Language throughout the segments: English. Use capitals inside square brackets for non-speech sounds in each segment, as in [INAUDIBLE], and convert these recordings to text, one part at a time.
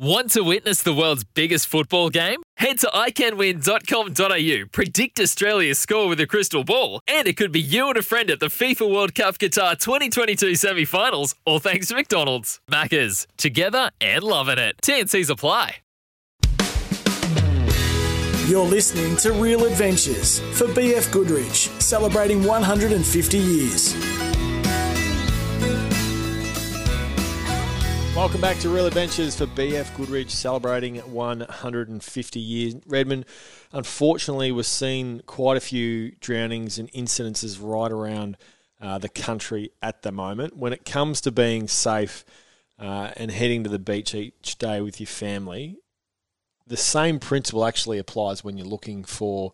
Want to witness the world's biggest football game? Head to iCanWin.com.au, predict Australia's score with a crystal ball, and it could be you and a friend at the FIFA World Cup Qatar 2022 semi finals, all thanks to McDonald's. Maccas, together and loving it. TNC's apply. You're listening to Real Adventures for BF Goodrich, celebrating 150 years. Welcome back to Real Adventures for BF Goodrich, celebrating 150 years. Redmond, unfortunately, we're seeing quite a few drownings and incidences right around uh, the country at the moment. When it comes to being safe uh, and heading to the beach each day with your family, the same principle actually applies when you're looking for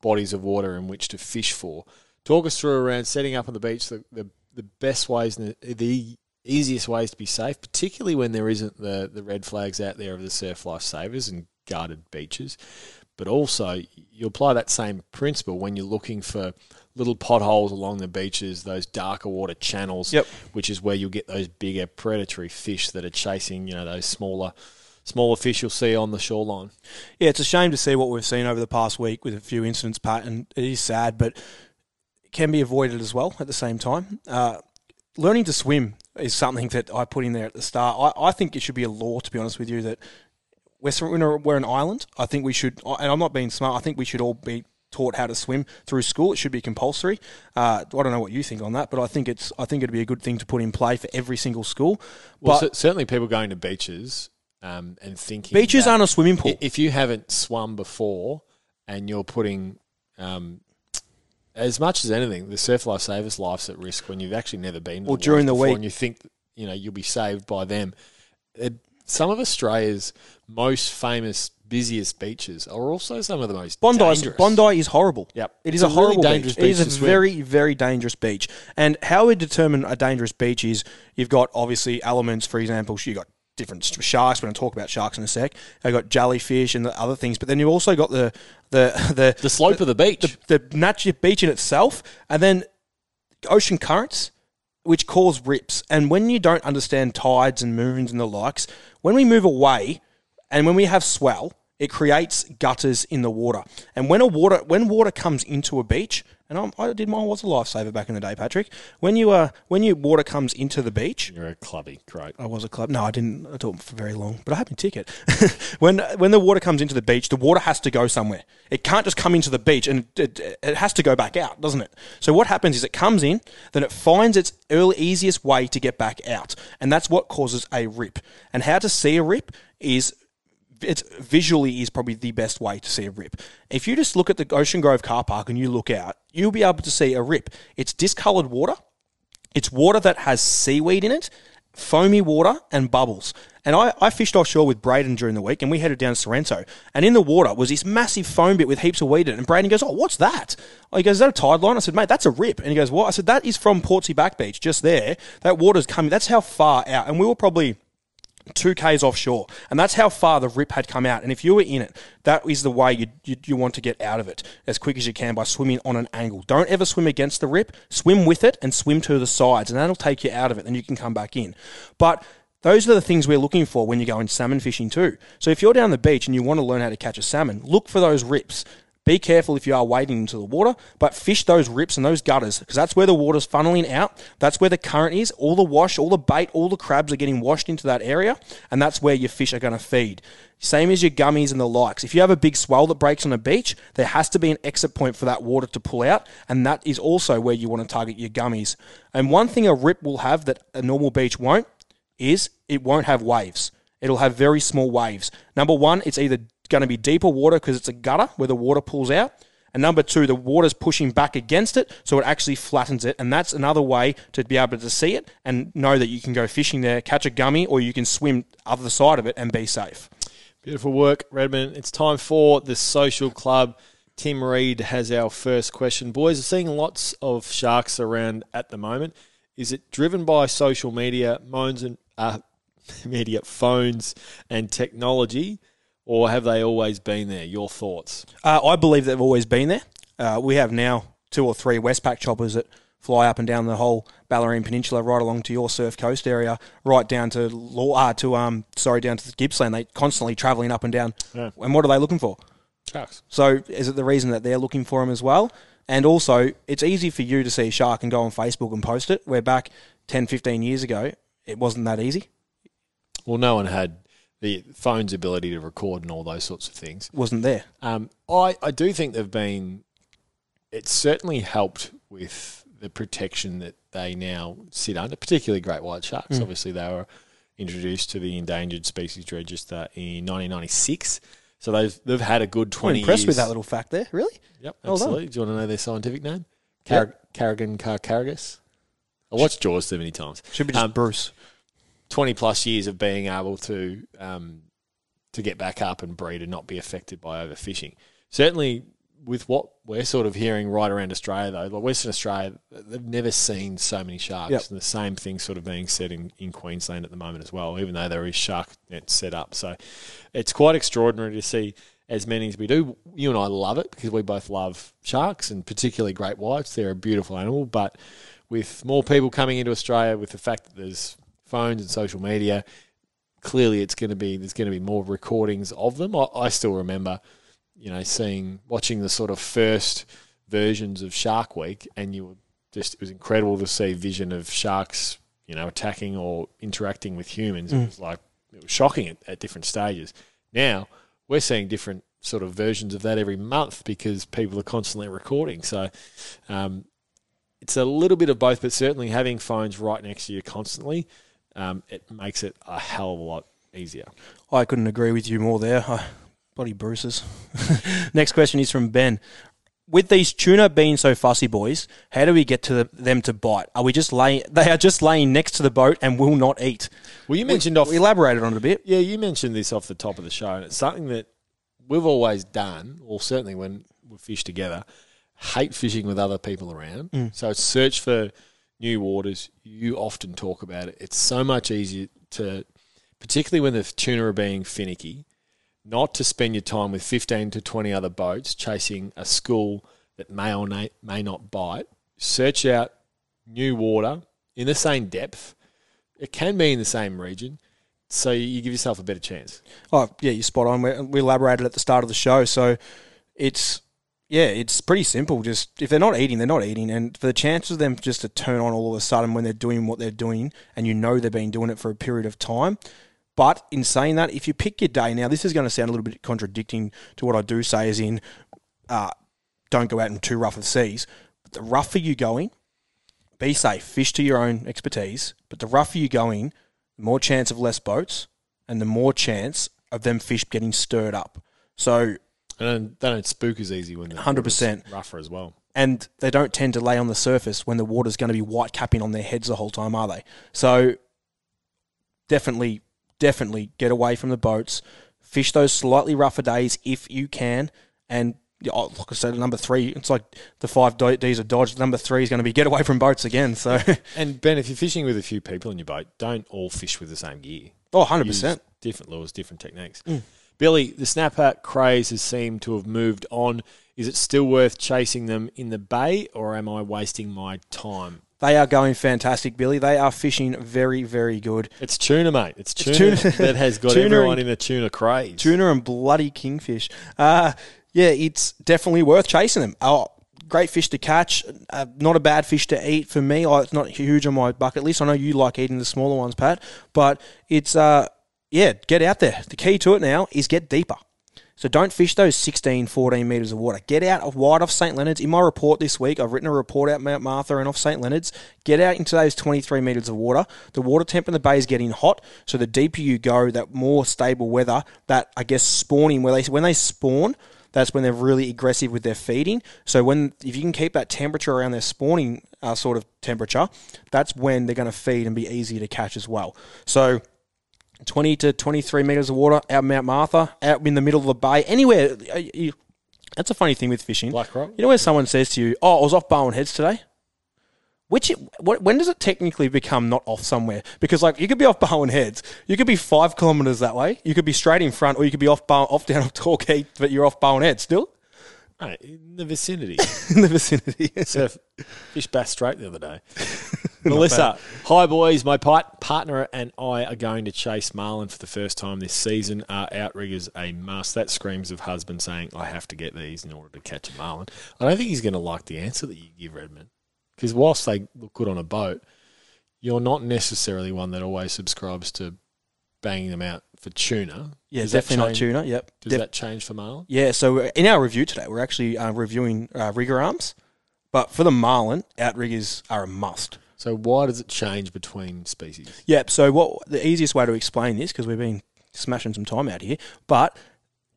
bodies of water in which to fish for. Talk us through around setting up on the beach the, the, the best ways the, the easiest ways to be safe, particularly when there isn't the, the red flags out there of the surf lifesavers and guarded beaches. But also, you apply that same principle when you're looking for little potholes along the beaches, those darker water channels, Yep. which is where you'll get those bigger predatory fish that are chasing, you know, those smaller smaller fish you'll see on the shoreline. Yeah, it's a shame to see what we've seen over the past week with a few incidents, Pat, and it is sad, but it can be avoided as well at the same time. Uh, learning to swim is something that I put in there at the start. I, I think it should be a law, to be honest with you, that we're, we're we're an island. I think we should, and I'm not being smart, I think we should all be taught how to swim through school. It should be compulsory. Uh, I don't know what you think on that, but I think it's I think it'd be a good thing to put in play for every single school. Well, but cer- certainly people going to beaches um, and thinking beaches aren't a swimming pool. If you haven't swum before and you're putting um, as much as anything, the surf lifesavers' life's at risk when you've actually never been. To Well, the during the before week- and you think you know you'll be saved by them. It- some of Australia's most famous, busiest beaches are also some of the most Bondi's, dangerous. Bondi is horrible. Yep. It is It's a a really horrible dangerous beach. It is beach a swim. very, very dangerous beach. And how we determine a dangerous beach is you've got obviously elements. For example, you've got different sh- sharks. We're going to talk about sharks in a sec. You've got jellyfish and the other things. But then you've also got the the [LAUGHS] the, The slope of the beach. the, the natural beach in itself, and then ocean currents, which cause rips. And when you don't understand tides and moons and the likes, when we move away and when we have swell, it creates gutters in the water. And when a water when water comes into a beach, and I'm, I did mine was a lifesaver back in the day, Patrick. When you uh when you water comes into the beach, You're a clubby, great. I was a club. No, I didn't I it for very long, but I had my ticket. [LAUGHS] when when the water comes into the beach, the water has to go somewhere. It can't just come into the beach, and it, it, it has to go back out, doesn't it? So what happens is it comes in, then it finds its early, easiest way to get back out, and that's what causes a rip. And how to see a rip is it's visually is probably the best way to see a rip. If you just look at the Ocean Grove car park and you look out, you'll be able to see a rip. It's discolored water. It's water that has seaweed in it, foamy water, and bubbles. And I, I fished offshore with Braden during the week, and we headed down to Sorrento. And in the water was this massive foam bit with heaps of weed in it. And Braden goes, "Oh, what's that?" He goes, "Is that a tide line?" I said, "Mate, that's a rip." And he goes, "What?" I said, "That is from Portsea Back Beach, just there. That water's coming. That's how far out." And we were probably two k's offshore, and that's how far the rip had come out. And if you were in it, that is the way you, you you want to get out of it as quick as you can by swimming on an angle. Don't ever swim against the rip. Swim with it and swim to the sides, and that'll take you out of it. Then you can come back in. But those are the things we're looking for when you're going salmon fishing too. So if you're down the beach and you want to learn how to catch a salmon, look for those rips. Be careful if you are wading into the water, but fish those rips and those gutters because that's where the water's funneling out. That's where the current is. All the wash, all the bait, all the crabs are getting washed into that area, and that's where your fish are going to feed. Same as your gummies and the likes. If you have a big swell that breaks on a beach, there has to be an exit point for that water to pull out, and that is also where you want to target your gummies. And one thing a rip will have that a normal beach won't is it won't have waves. It'll have very small waves. Number one, it's either going to be deeper water because it's a gutter where the water pulls out. And number two, the water's pushing back against it, so it actually flattens it. And that's another way to be able to see it and know that you can go fishing there, catch a gummy, or you can swim other side of it and be safe. Beautiful work, Redmond. It's time for the social club. Tim Reed has our first question. Boys, are seeing lots of sharks around at the moment. Is it driven by social media, moans and uh, [LAUGHS] media, phones, and technology, or have they always been there? Your thoughts? Uh, I believe they've always been there. Uh, we have now two or three Westpac choppers that fly up and down the whole Bellarine Peninsula, right along to your Surf Coast area, right down to Law, uh, to um, sorry, down to Gippsland. They constantly travelling up and down. Yeah. And what are they looking for? Sharks. So is it the reason that they're looking for them as well? And also, it's easy for you to see a shark and go on Facebook and post it. Where back 10, 15 years ago, it wasn't that easy. Well, no one had the phone's ability to record and all those sorts of things. Wasn't there. Um, I, I do think they've been. It's certainly helped with the protection that they now sit under, particularly great white sharks. Obviously, they were introduced to the Endangered Species Register in 1996, so they've they've had a good 20 I'm 20 impressed years. with that little fact there. Really? Yep, Well done. absolutely. Do you want to know their scientific name? Yep. Car- Carrigan carcaragus. I watched Jaws so many times. Should be just Um, Bruce. 20 plus years of being able to um, to get back up and breed and not be affected by overfishing. Certainly, with what we're sort of hearing right around Australia, though, like Western Australia, they've never seen so many sharks. Yep. And the same thing sort of being said in, in Queensland at the moment as well, even though there is shark nets set up. So it's quite extraordinary to see as many as we do. You and I love it because we both love sharks and particularly great whites. They're a beautiful animal, but with more people coming into Australia, with the fact that there's phones and social media, clearly it's going to be there's going to be more recordings of them. I, I still remember, you know, seeing watching the sort of first versions of Shark Week, and you were just it was incredible to see vision of sharks, you know, attacking or interacting with humans. It was like it was shocking at, at different stages. Now we're seeing different sort of versions of that every month because people are constantly recording. So um, it's a little bit of both, but certainly having phones right next to you constantly, um, it makes it a hell of a lot easier. I couldn't agree with you more there. Uh, bloody Bruce's. [LAUGHS] Next question is from Ben. With these tuna being so fussy, boys, how do we get to the, them to bite? Are we just laying? [LAUGHS] They are just laying next to the boat and will not eat. Well, you mentioned off We elaborated on it a bit. Yeah, you mentioned this off the top of the show, and it's something that we've always done, or certainly when we fish together, hate fishing with other people around. So search for new waters. You often talk about it. It's so much easier to, particularly when the tuna are being finicky, not to spend your time with 15 to 20 other boats chasing a school that may or may, not bite. Search out new water in the same depth. It can be in the same region. So you give yourself a better chance. Oh, yeah, you're spot on. We, we elaborated at the start of the show, so it's yeah, it's pretty simple. Just if they're not eating, they're not eating, and for the chances of them just to turn on all of a sudden when they're doing what they're doing, and you know they've been doing it for a period of time. But in saying that, if you pick your day, now this is going to sound a little bit contradicting to what I do say, is in, uh, don't go out in too rough of seas. But the rougher you going, be safe, fish to your own expertise. But the rougher you going, the more chance of less boats, and the more chance of them fish getting stirred up. So, And they don't spook as easy when they're 100%. rougher as well. and they don't tend to lay on the surface when the water's going to be white capping on their heads the whole time, are they? So, definitely, definitely get away from the boats. Fish those slightly rougher days if you can. And oh, like I said, number three, it's like the five D's of Dodge. Number three is going to be get away from boats again. So, [LAUGHS] And Ben, if you're fishing with a few people in your boat, don't all fish with the same gear. oh, 100%. Use different lures, different techniques. Mm. Billy, the snapper craze has seemed to have moved on. Is it still worth chasing them in the bay, or am I wasting my time? They are going fantastic, Billy. They are fishing very, very good. It's tuna, mate. It's tuna, tuna- that has got [LAUGHS] tuna everyone and- in a tuna craze. Tuna and bloody kingfish. Uh, yeah, it's definitely worth chasing them. Oh, great fish to catch. Uh, not a bad fish to eat for me. Oh, it's not huge on my bucket list. I know you like eating the smaller ones, Pat, but it's uh, yeah, get out there. The key to it now is get deeper. So don't fish those 16, 14 metres of water. Get out of wide off St. Leonard's. In my report this week, I've written a report out Mount Martha and off St. Leonard's. Get out into those 23 metres of water. The water temp in the bay is getting hot, so the deeper you go, that more stable weather, that I guess spawning, where they when they spawn, that's when they're really aggressive with their feeding. So when if you can keep that temperature around their spawning uh, sort of temperature, that's when they're going to feed and be easier to catch as well. So 20 to 23 metres of water out of Mount Martha, out in the middle of the bay, anywhere. uh, You, That's a funny thing with fishing. Black rock? You know when someone says to you, "Oh, I was off Barwon Heads today." Which what, when does it technically become not off somewhere? Because like you could be off Barwon Heads, you could be five kilometres that way, you could be straight in front, or you could be off Barwon, off down off Torquay, but you're off Barwon Heads still Right, in the vicinity. [LAUGHS] in the vicinity. So fish Bass Strait the other day. [LAUGHS] Melissa, hi boys. My part- partner and I are going to chase marlin for the first time this season. Are outriggers a must? That screams of husband saying, I have to get these in order to catch a marlin. I don't think he's going to like the answer that you give, Redmond. Because whilst they look good on a boat, you're not necessarily one that always subscribes to banging them out for tuna. yeah, Does definitely not tuna. Yep. Does Def- that change for marlin? Yeah, so in our review today, we're actually uh, reviewing uh, rigger arms, but for the marlin, outriggers are a must. So why does it change between species? Yep. So what the easiest way to explain this because we've been smashing some time out here, but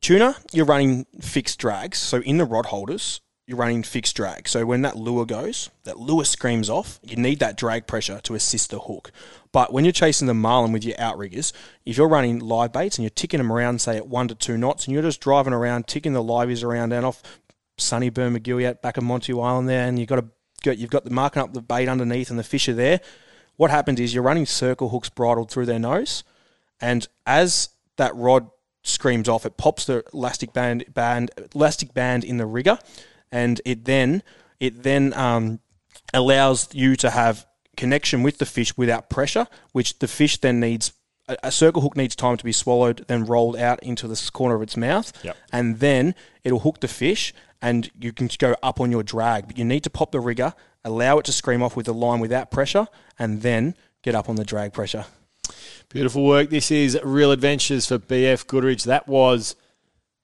tuna, you're running fixed drags. So in the rod holders, you're running fixed drag. So when that lure goes, that lure screams off. You need that drag pressure to assist the hook. But when you're chasing the marlin with your outriggers, if you're running live baits and you're ticking them around, say at one to two knots, and you're just driving around, ticking the liveys around and off Sunnyburn McGilliat back of Monty Island there, and you've got to go, you've got the marking up the bait underneath, and the fish are there. What happens is you're running circle hooks bridled through their nose, and as that rod screams off, it pops the elastic band band elastic band in the rigger, and it then it then um, allows you to have connection with the fish without pressure, which the fish then needs. A a circle hook needs time to be swallowed, then rolled out into the corner of its mouth, Yep. and then it'll hook the fish, and you can go up on your drag. But you need to pop the rigger, allow it to scream off with the line without pressure, and then get up on the drag pressure. Beautiful work. This is Real Adventures for BF Goodrich. That was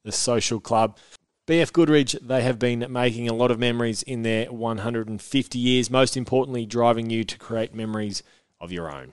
the social club. BF Goodrich, they have been making a lot of memories in their 150 years, most importantly, driving you to create memories of your own.